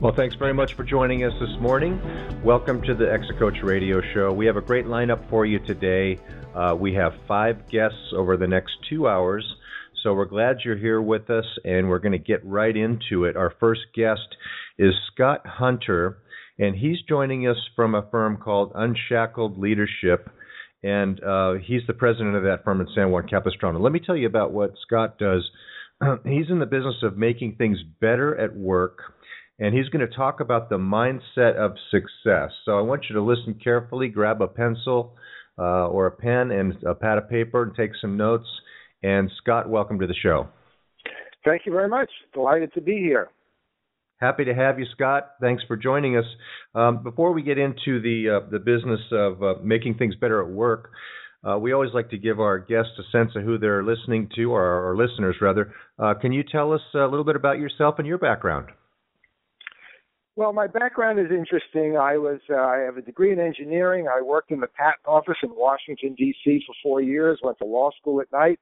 Well, thanks very much for joining us this morning. Welcome to the Exit Coach Radio Show. We have a great lineup for you today. Uh, we have five guests over the next two hours. So we're glad you're here with us, and we're going to get right into it. Our first guest is Scott Hunter, and he's joining us from a firm called Unshackled Leadership, and uh, he's the president of that firm in San Juan Capistrano. Let me tell you about what Scott does. he's in the business of making things better at work and he's going to talk about the mindset of success. So I want you to listen carefully, grab a pencil uh, or a pen and a pad of paper and take some notes. And Scott, welcome to the show. Thank you very much. Delighted to be here. Happy to have you, Scott. Thanks for joining us. Um, before we get into the uh, the business of uh, making things better at work, uh, we always like to give our guests a sense of who they're listening to, or our listeners rather. Uh, can you tell us a little bit about yourself and your background? Well, my background is interesting. I was uh, I have a degree in engineering. I worked in the patent office in Washington D.C. for 4 years, went to law school at night,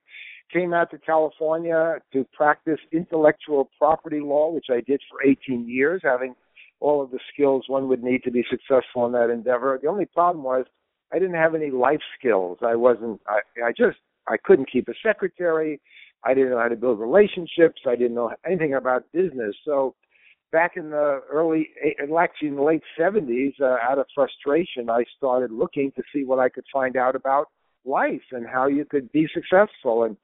came out to California to practice intellectual property law, which I did for 18 years, having all of the skills one would need to be successful in that endeavor. The only problem was I didn't have any life skills. I wasn't I I just I couldn't keep a secretary. I didn't know how to build relationships. I didn't know anything about business. So back in the early, actually in the late 70s, uh, out of frustration, I started looking to see what I could find out about life and how you could be successful. And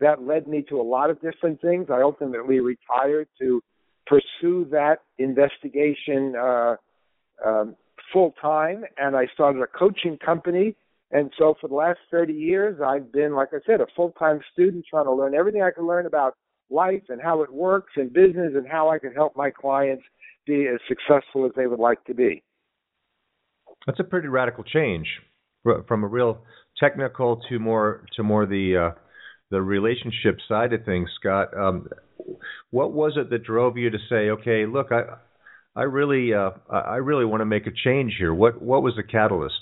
that led me to a lot of different things. I ultimately retired to pursue that investigation uh, um, full time, and I started a coaching company. And so for the last 30 years, I've been, like I said, a full time student trying to learn everything I could learn about life and how it works in business and how I can help my clients be as successful as they would like to be. That's a pretty radical change from a real technical to more to more the uh, the relationship side of things, Scott. Um, what was it that drove you to say, okay, look, I I really uh, I really want to make a change here. What what was the catalyst?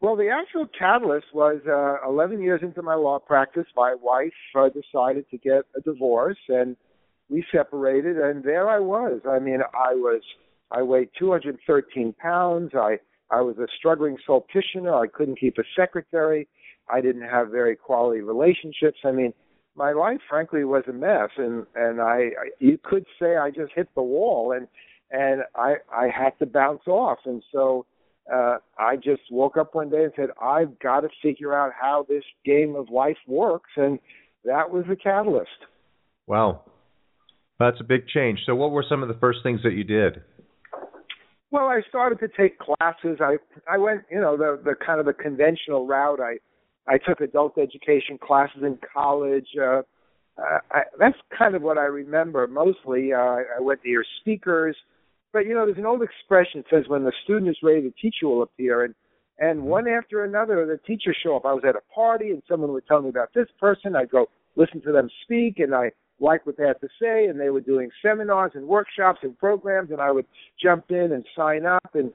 Well, the actual catalyst was uh, 11 years into my law practice. My wife uh, decided to get a divorce, and we separated. And there I was. I mean, I was I weighed 213 pounds. I I was a struggling practitioner. I couldn't keep a secretary. I didn't have very quality relationships. I mean, my life, frankly, was a mess. And and I, I you could say I just hit the wall, and and I I had to bounce off. And so uh, I just woke up one day and said, I've got to figure out how this game of life works. And that was the catalyst. Wow. That's a big change. So, what were some of the first things that you did? Well, I started to take classes. I I went, you know, the the kind of the conventional route. I I took adult education classes in college. Uh, uh, I, that's kind of what I remember mostly. Uh, I went to hear speakers. But you know, there's an old expression that says when the student is ready, the teacher will appear. And and one after another, the teachers show up. I was at a party and someone would tell me about this person. I'd go listen to them speak, and I liked what they had to say. And they were doing seminars and workshops and programs, and I would jump in and sign up. And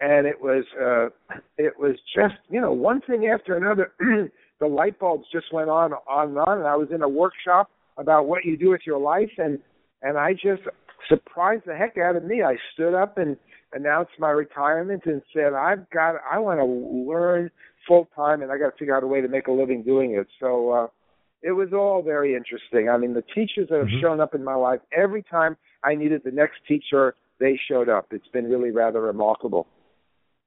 and it was uh, it was just you know one thing after another. the light bulbs just went on on and on. And I was in a workshop about what you do with your life, and and I just surprised the heck out of me. I stood up and announced my retirement and said, I've got, I want to learn full time and I got to figure out a way to make a living doing it. So, uh, it was all very interesting. I mean, the teachers that have mm-hmm. shown up in my life, every time I needed the next teacher, they showed up. It's been really rather remarkable.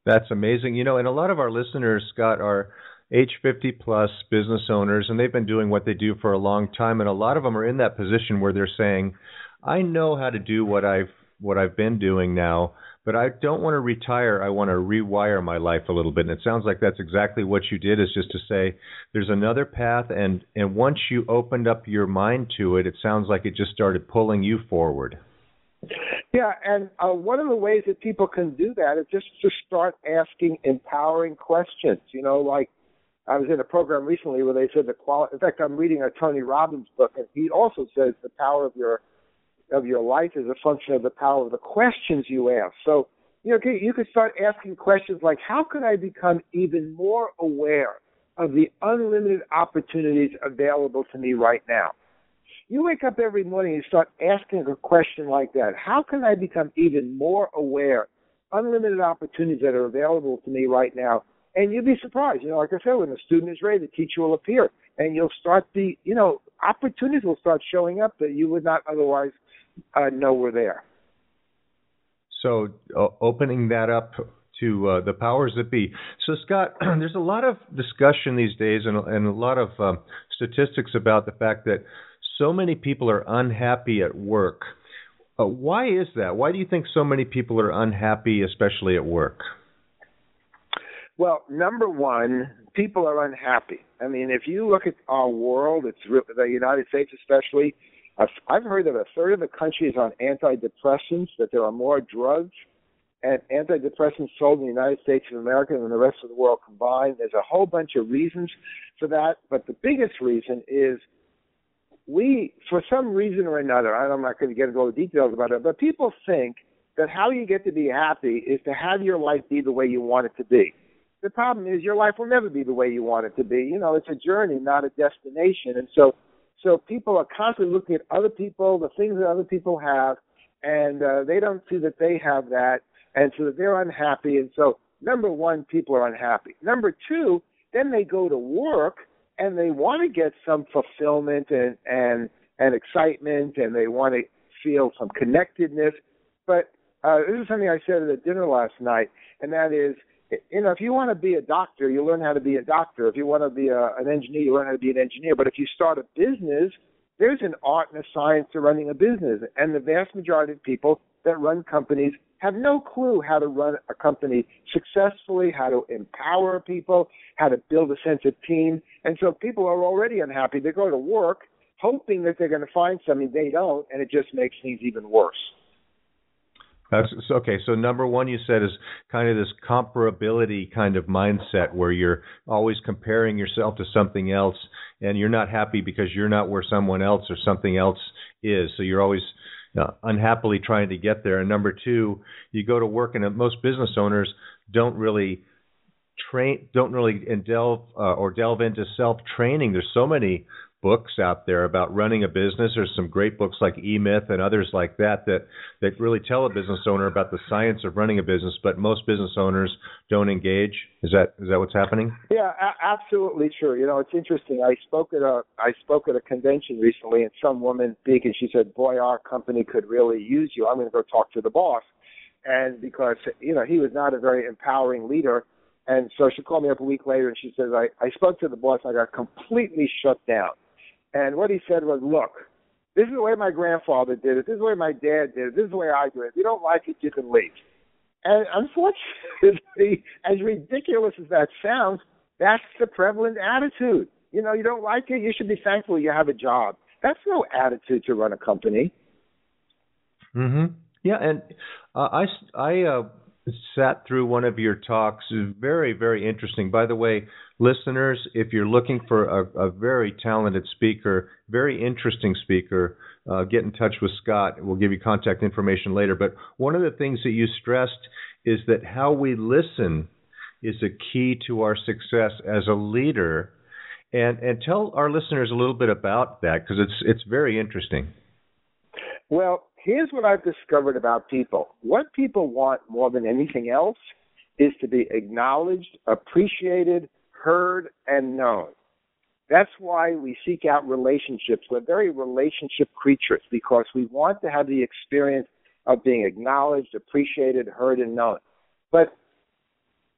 That's amazing. You know, and a lot of our listeners, Scott, are age 50 plus business owners, and they've been doing what they do for a long time. And a lot of them are in that position where they're saying, I know how to do what I've what I've been doing now, but I don't want to retire. I want to rewire my life a little bit. And it sounds like that's exactly what you did is just to say there's another path and and once you opened up your mind to it, it sounds like it just started pulling you forward. Yeah, and uh, one of the ways that people can do that is just to start asking empowering questions. You know, like I was in a program recently where they said the quality. In fact, I'm reading a Tony Robbins book, and he also says the power of your of your life is a function of the power of the questions you ask. So, you know, you could start asking questions like, how could I become even more aware of the unlimited opportunities available to me right now? You wake up every morning and start asking a question like that. How can I become even more aware? Unlimited opportunities that are available to me right now. And you'd be surprised. You know, like I said, when the student is ready, the teacher will appear. And you'll start the, you know, opportunities will start showing up that you would not otherwise uh, know were there. So uh, opening that up to uh, the powers that be. So Scott, there's a lot of discussion these days and, and a lot of um, statistics about the fact that so many people are unhappy at work. Uh, why is that? Why do you think so many people are unhappy, especially at work? Well, number one, people are unhappy. I mean, if you look at our world, it's the United States especially. I've heard that a third of the country is on antidepressants, that there are more drugs and antidepressants sold in the United States of America than the rest of the world combined. There's a whole bunch of reasons for that, but the biggest reason is we, for some reason or another, I'm not going to get into all the details about it, but people think that how you get to be happy is to have your life be the way you want it to be. The problem is your life will never be the way you want it to be. You know, it's a journey, not a destination. And so, so people are constantly looking at other people, the things that other people have, and uh, they don't see that they have that, and so they're unhappy. And so, number one, people are unhappy. Number two, then they go to work and they want to get some fulfillment and and and excitement, and they want to feel some connectedness. But uh, this is something I said at a dinner last night, and that is, you know, if you want to be a doctor, you learn how to be a doctor. If you want to be a, an engineer, you learn how to be an engineer. But if you start a business, there's an art and a science to running a business, and the vast majority of people that run companies have no clue how to run a company successfully, how to empower people, how to build a sense of team. And so people are already unhappy. They go to work hoping that they're going to find something they don't, and it just makes things even worse. That's okay. So number one, you said is kind of this comparability kind of mindset where you're always comparing yourself to something else, and you're not happy because you're not where someone else or something else is. So you're always uh, unhappily trying to get there. And number two, you go to work, and most business owners don't really train, don't really delve uh, or delve into self training. There's so many books out there about running a business. There's some great books like E Myth and others like that that that really tell a business owner about the science of running a business. But most business owners don't engage. Is that is that what's happening? Yeah, a- absolutely true. You know, it's interesting. I spoke at a I spoke at a convention recently, and some woman speaking, she said, "Boy, our company could really use you. I'm going to go talk to the boss." And because you know he was not a very empowering leader, and so she called me up a week later and she says, I, I spoke to the boss. I got completely shut down. And what he said was, look, this is the way my grandfather did it. This is the way my dad did it. This is the way I do it. If you don't like it, you can leave. And unfortunately, as ridiculous as that sounds, that's the prevalent attitude. You know, you don't like it, you should be thankful you have a job. That's no attitude to run a company. Mm-hmm. Yeah, and uh, I I uh, sat through one of your talks. Very very interesting. By the way, listeners, if you're looking for a, a very talented speaker, very interesting speaker, uh, get in touch with Scott. We'll give you contact information later. But one of the things that you stressed is that how we listen is a key to our success as a leader. And and tell our listeners a little bit about that because it's it's very interesting. Well, here's what I've discovered about people. What people want more than anything else is to be acknowledged, appreciated, heard, and known. That's why we seek out relationships. We're very relationship creatures because we want to have the experience of being acknowledged, appreciated, heard, and known. But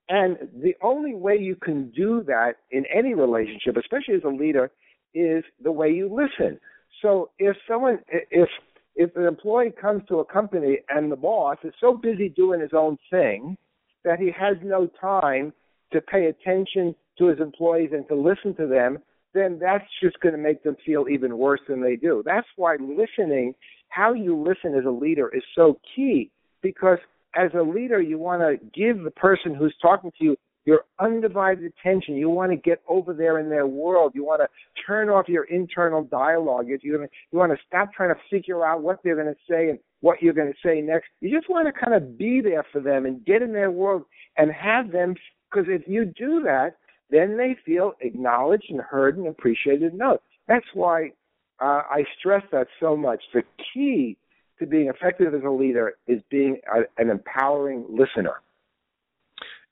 and the only way you can do that in any relationship, especially as a leader, is the way you listen. So if someone if if an employee comes to a company and the boss is so busy doing his own thing that he has no time to pay attention to his employees and to listen to them, then that's just going to make them feel even worse than they do. That's why listening how you listen as a leader is so key because as a leader, you want to give the person who's talking to you your undivided attention. You want to get over there in their world. You want to turn off your internal dialogue. You, want to stop trying to figure out what they're going to say and what you're going to say next. You just want to kind of be there for them and get in their world and have them, because if you do that, then they feel acknowledged and heard and appreciated and known. That's why uh, I stress that so much. The key to being effective as a leader is being a, an empowering listener.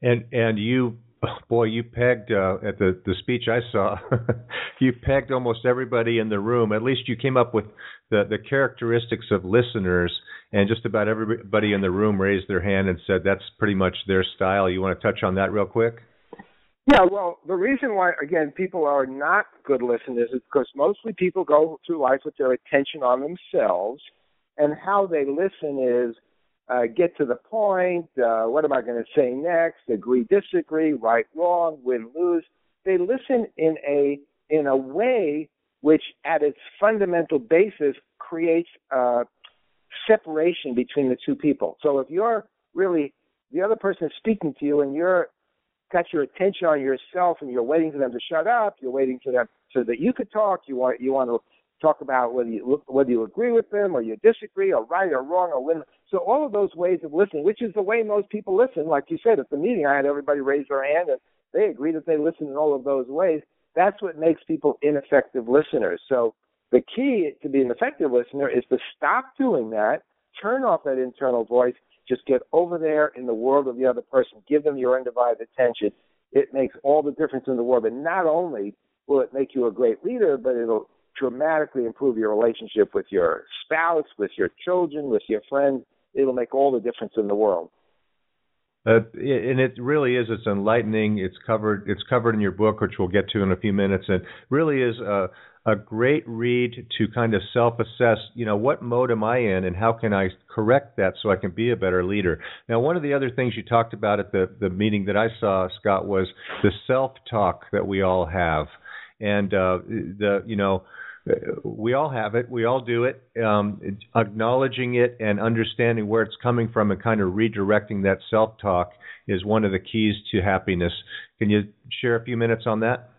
And and you, boy, you pegged uh, at the the speech I saw. you pegged almost everybody in the room. At least you came up with the the characteristics of listeners, and just about everybody in the room raised their hand and said that's pretty much their style. You want to touch on that real quick? Yeah, well, the reason why, again, people are not good listeners is because mostly people go through life with their attention on themselves, and how they listen is uh, get to the point. Uh, what am I going to say next? Agree, disagree, right, wrong, win, lose. They listen in a in a way which, at its fundamental basis, creates a separation between the two people. So if you're really the other person is speaking to you and you're got your attention on yourself and you're waiting for them to shut up, you're waiting for them so that you could talk. You want you want to talk about whether you whether you agree with them or you disagree or right or wrong or win. So all of those ways of listening, which is the way most people listen, like you said at the meeting, I had everybody raise their hand and they agree that they listen in all of those ways. That's what makes people ineffective listeners. So the key to being an effective listener is to stop doing that, turn off that internal voice, just get over there in the world of the other person, give them your undivided attention. It makes all the difference in the world. And not only will it make you a great leader, but it'll dramatically improve your relationship with your spouse, with your children, with your friends. It'll make all the difference in the world. Uh, and it really is. It's enlightening. It's covered. It's covered in your book, which we'll get to in a few minutes. And really is a, a great read to kind of self-assess. You know, what mode am I in, and how can I correct that so I can be a better leader? Now, one of the other things you talked about at the the meeting that I saw, Scott, was the self-talk that we all have, and uh, the you know we all have it. We all do it. Um, acknowledging it and understanding where it's coming from and kind of redirecting that self talk is one of the keys to happiness. Can you share a few minutes on that?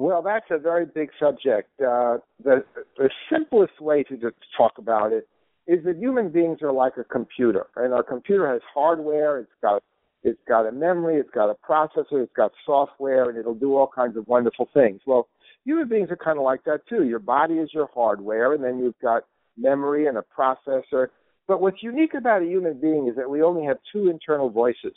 Well, that's a very big subject. Uh, the, the simplest way to just talk about it is that human beings are like a computer, and our computer has hardware. It's got it's got a memory, it's got a processor, it's got software, and it'll do all kinds of wonderful things. Well, human beings are kind of like that too. Your body is your hardware, and then you've got memory and a processor. But what's unique about a human being is that we only have two internal voices.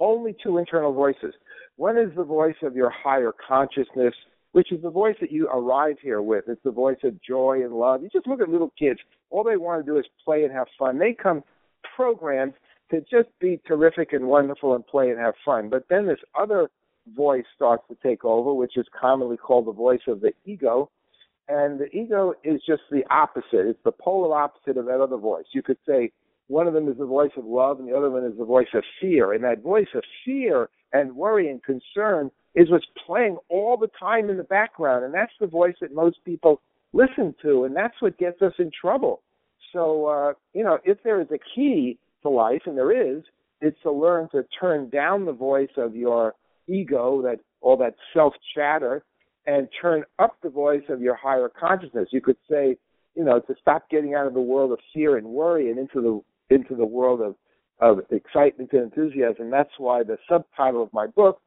Only two internal voices. One is the voice of your higher consciousness, which is the voice that you arrive here with. It's the voice of joy and love. You just look at little kids. All they want to do is play and have fun. They come programmed to just be terrific and wonderful and play and have fun. But then this other voice starts to take over, which is commonly called the voice of the ego. And the ego is just the opposite. It's the polar opposite of that other voice. You could say one of them is the voice of love and the other one is the voice of fear. And that voice of fear and worry and concern is what's playing all the time in the background. And that's the voice that most people listen to. And that's what gets us in trouble. So, uh, you know, if there is a key to life, and there is, it's to learn to turn down the voice of your ego, that all that self chatter, and turn up the voice of your higher consciousness. You could say, you know, to stop getting out of the world of fear and worry and into the into the world of of excitement and enthusiasm. That's why the subtitle of my book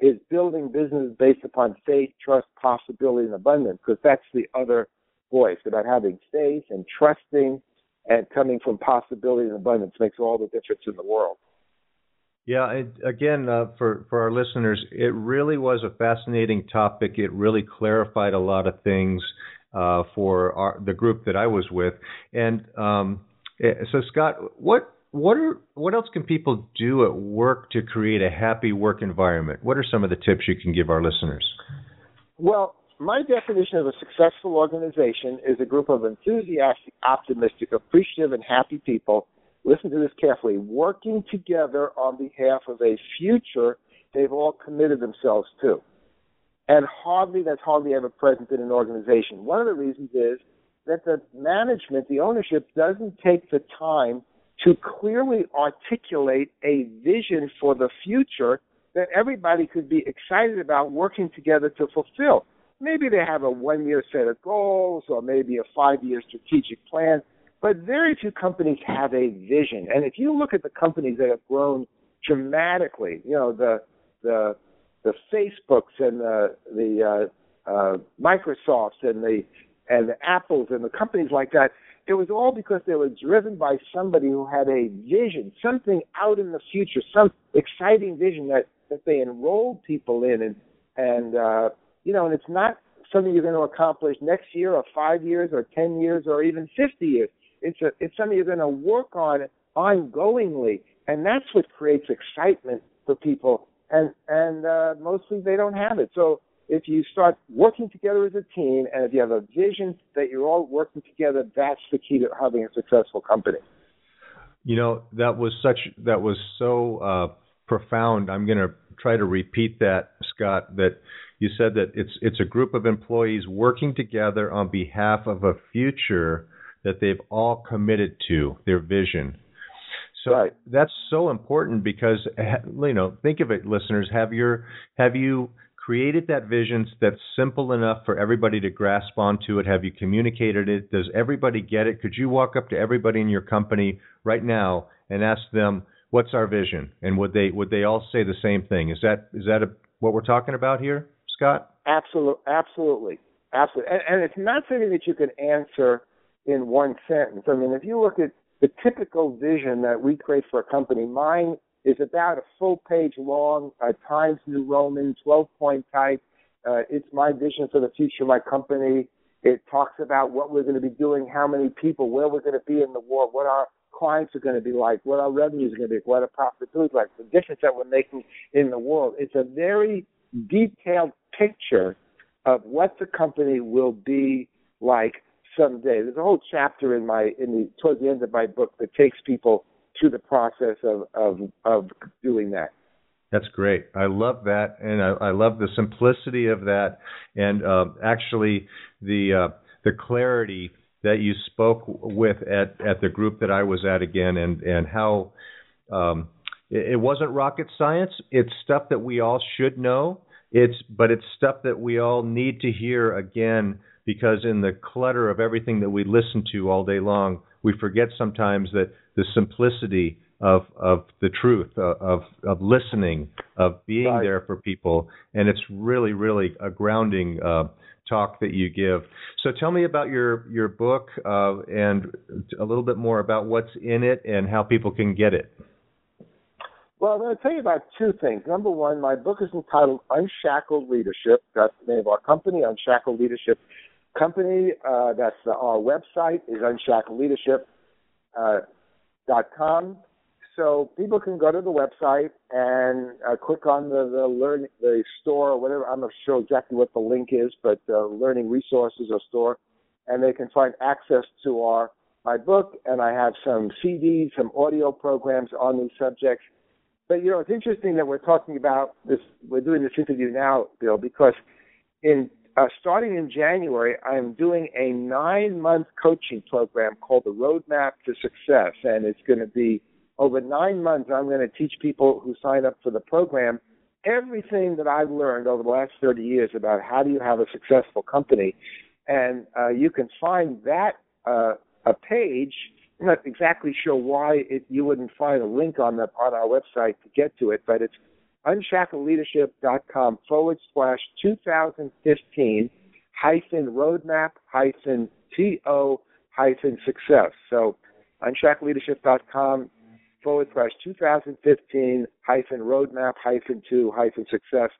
is building business based upon faith, trust, possibility, and abundance, because that's the other voice about having faith and trusting and coming from possibility and abundance makes all the difference in the world. Yeah, it, again, uh, for for our listeners, it really was a fascinating topic. It really clarified a lot of things uh, for our, the group that I was with. And um, eh, so, Scott, what what are what else can people do at work to create a happy work environment? What are some of the tips you can give our listeners? Well, my definition of a successful organization is a group of enthusiastic, optimistic, appreciative, and happy people listen to this carefully, working together on behalf of a future they've all committed themselves to. And hardly, that's hardly ever present in an organization. One of the reasons is that the management, the ownership, doesn't take the time to clearly articulate a vision for the future that everybody could be excited about working together to fulfill. Maybe they have a one year set of goals or maybe a five year strategic plan, but very few companies have a vision. And if you look at the companies that have grown dramatically, you know, the, the, the Facebooks and the, the, uh, uh, Microsofts and the, and the Apples and the companies like that, it was all because they were driven by somebody who had a vision, something out in the future, some exciting vision that that they enrolled people in, and and uh, you know, and it's not something you're going to accomplish next year or five years or ten years or even fifty years. It's a it's something you're going to work on ongoingly, and that's what creates excitement for people. And and uh, mostly they don't have it. So if you start working together as a team and if you have a vision that you're all working together, that's the key to having a successful company. You know, that was such that was so uh, profound. I'm going to try to repeat that, Scott. That you said that it's it's a group of employees working together on behalf of a future that they've all committed to, their vision. So right. that's so important because you know, think of it, listeners. Have your have you created that vision that's simple enough for everybody to grasp onto it? Have you communicated it? Does everybody get it? Could you walk up to everybody in your company right now and ask them, "What's our vision?" And would they would they all say the same thing? Is that is that a, what we're talking about here, Scott? Absolutely, absolutely, absolutely. And, and it's not something that you can answer in one sentence. I mean, if you look at the typical vision that we create for a company, mine is about a full page long, uh, Times New Roman, 12 point type. Uh, it's my vision for the future of my company. It talks about what we're going to be doing, how many people, where we're going to be in the war, what our clients are going to be like, what our revenues are going to be, what our profitability is like, the difference that we're making in the world. It's a very detailed picture of what the company will be like someday. There's a whole chapter in my in the towards the end of my book that takes people through the process of of of doing that. That's great. I love that, and I, I love the simplicity of that, and uh, actually the uh, the clarity that you spoke with at at the group that I was at again, and and how um, it, it wasn't rocket science. It's stuff that we all should know. It's but it's stuff that we all need to hear again because in the clutter of everything that we listen to all day long, we forget sometimes that the simplicity of of the truth uh, of of listening of being right. there for people and it's really really a grounding uh, talk that you give so tell me about your your book uh, and a little bit more about what's in it and how people can get it well, I'm going to tell you about two things. Number one, my book is entitled Unshackled Leadership. That's the name of our company, Unshackled Leadership Company. Uh, that's the, our website is Unshackled Leadership uh, com. So people can go to the website and uh, click on the, the learn the store or whatever. I'm not sure exactly what the link is, but uh, learning resources or store, and they can find access to our my book. And I have some CDs, some audio programs on these subjects. But you know, it's interesting that we're talking about this. We're doing this interview now, Bill, because in uh, starting in January, I'm doing a nine month coaching program called the Roadmap to Success. And it's going to be over nine months. I'm going to teach people who sign up for the program everything that I've learned over the last 30 years about how do you have a successful company. And uh, you can find that uh, a page. I'm not exactly sure why it, you wouldn't find a link on the on our website to get to it, but it's unshackledleadership.com forward slash 2015 hyphen roadmap hyphen TO hyphen success. So unshackledleadership.com forward slash 2015 hyphen roadmap hyphen two hyphen success.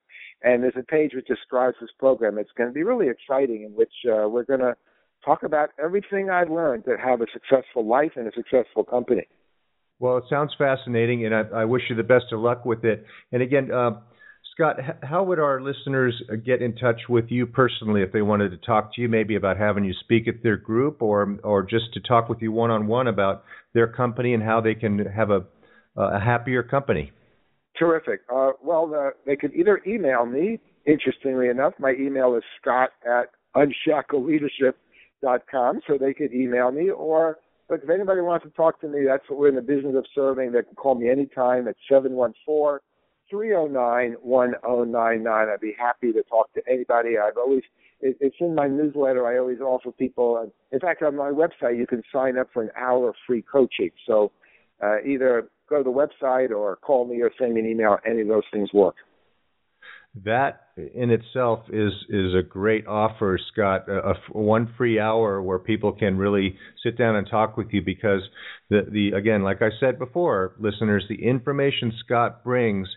And there's a page which describes this program. It's going to be really exciting in which uh, we're going to talk about everything I've learned to have a successful life and a successful company. Well, it sounds fascinating, and I, I wish you the best of luck with it. And again, uh, Scott, how would our listeners uh, get in touch with you personally if they wanted to talk to you, maybe about having you speak at their group, or or just to talk with you one on one about their company and how they can have a a happier company? Terrific. Uh, well, uh, they could either email me. Interestingly enough, my email is scott at com, so they could email me or but if anybody wants to talk to me, that's what we're in the business of serving. They can call me anytime at seven one four three zero oh nine one zero oh nine nine. I'd be happy to talk to anybody. I've always it, it's in my newsletter. I always offer people. In fact, on my website, you can sign up for an hour of free coaching. So uh, either go to the website or call me or send me an email. Any of those things work that in itself is is a great offer, Scott. A, one free hour where people can really sit down and talk with you because the the again, like I said before, listeners, the information Scott brings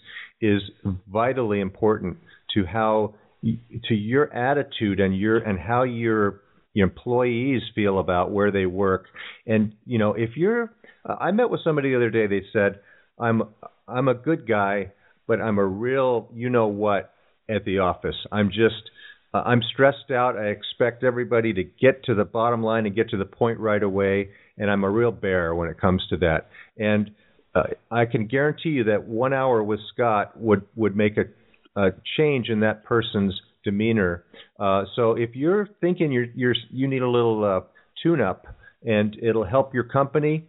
is vitally important to how to your attitude and your and how your your employees feel about where they work. And you know, if you're, I met with somebody the other day. They said, "I'm I'm a good guy." But I'm a real you know what at the office. I'm just uh, I'm stressed out. I expect everybody to get to the bottom line and get to the point right away, and I'm a real bear when it comes to that. And uh, I can guarantee you that one hour with Scott would would make a, a change in that person's demeanor. Uh, so if you're thinking you're you're you need a little uh, tune up and it'll help your company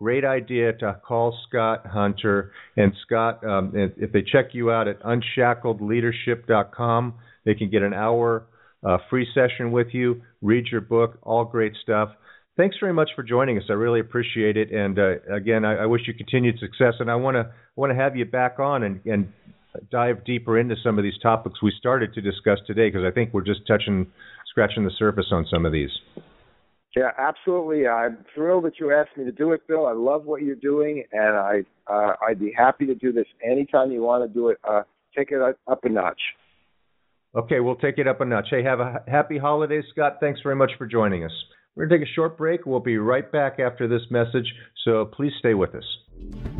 great idea to call Scott Hunter. And Scott, um, if they check you out at unshackledleadership.com, they can get an hour uh, free session with you, read your book, all great stuff. Thanks very much for joining us. I really appreciate it. And uh, again, I, I, wish you continued success. And I want to want to have you back on and, and dive deeper into some of these topics we started to discuss today because I think we're just touching, scratching the surface on some of these. Yeah, absolutely. I'm thrilled that you asked me to do it, Bill. I love what you're doing, and I uh, I'd be happy to do this anytime you want to do it. Uh, take it up a notch. Okay, we'll take it up a notch. Hey, have a happy holiday, Scott. Thanks very much for joining us. We're going to take a short break. We'll be right back after this message, so please stay with us.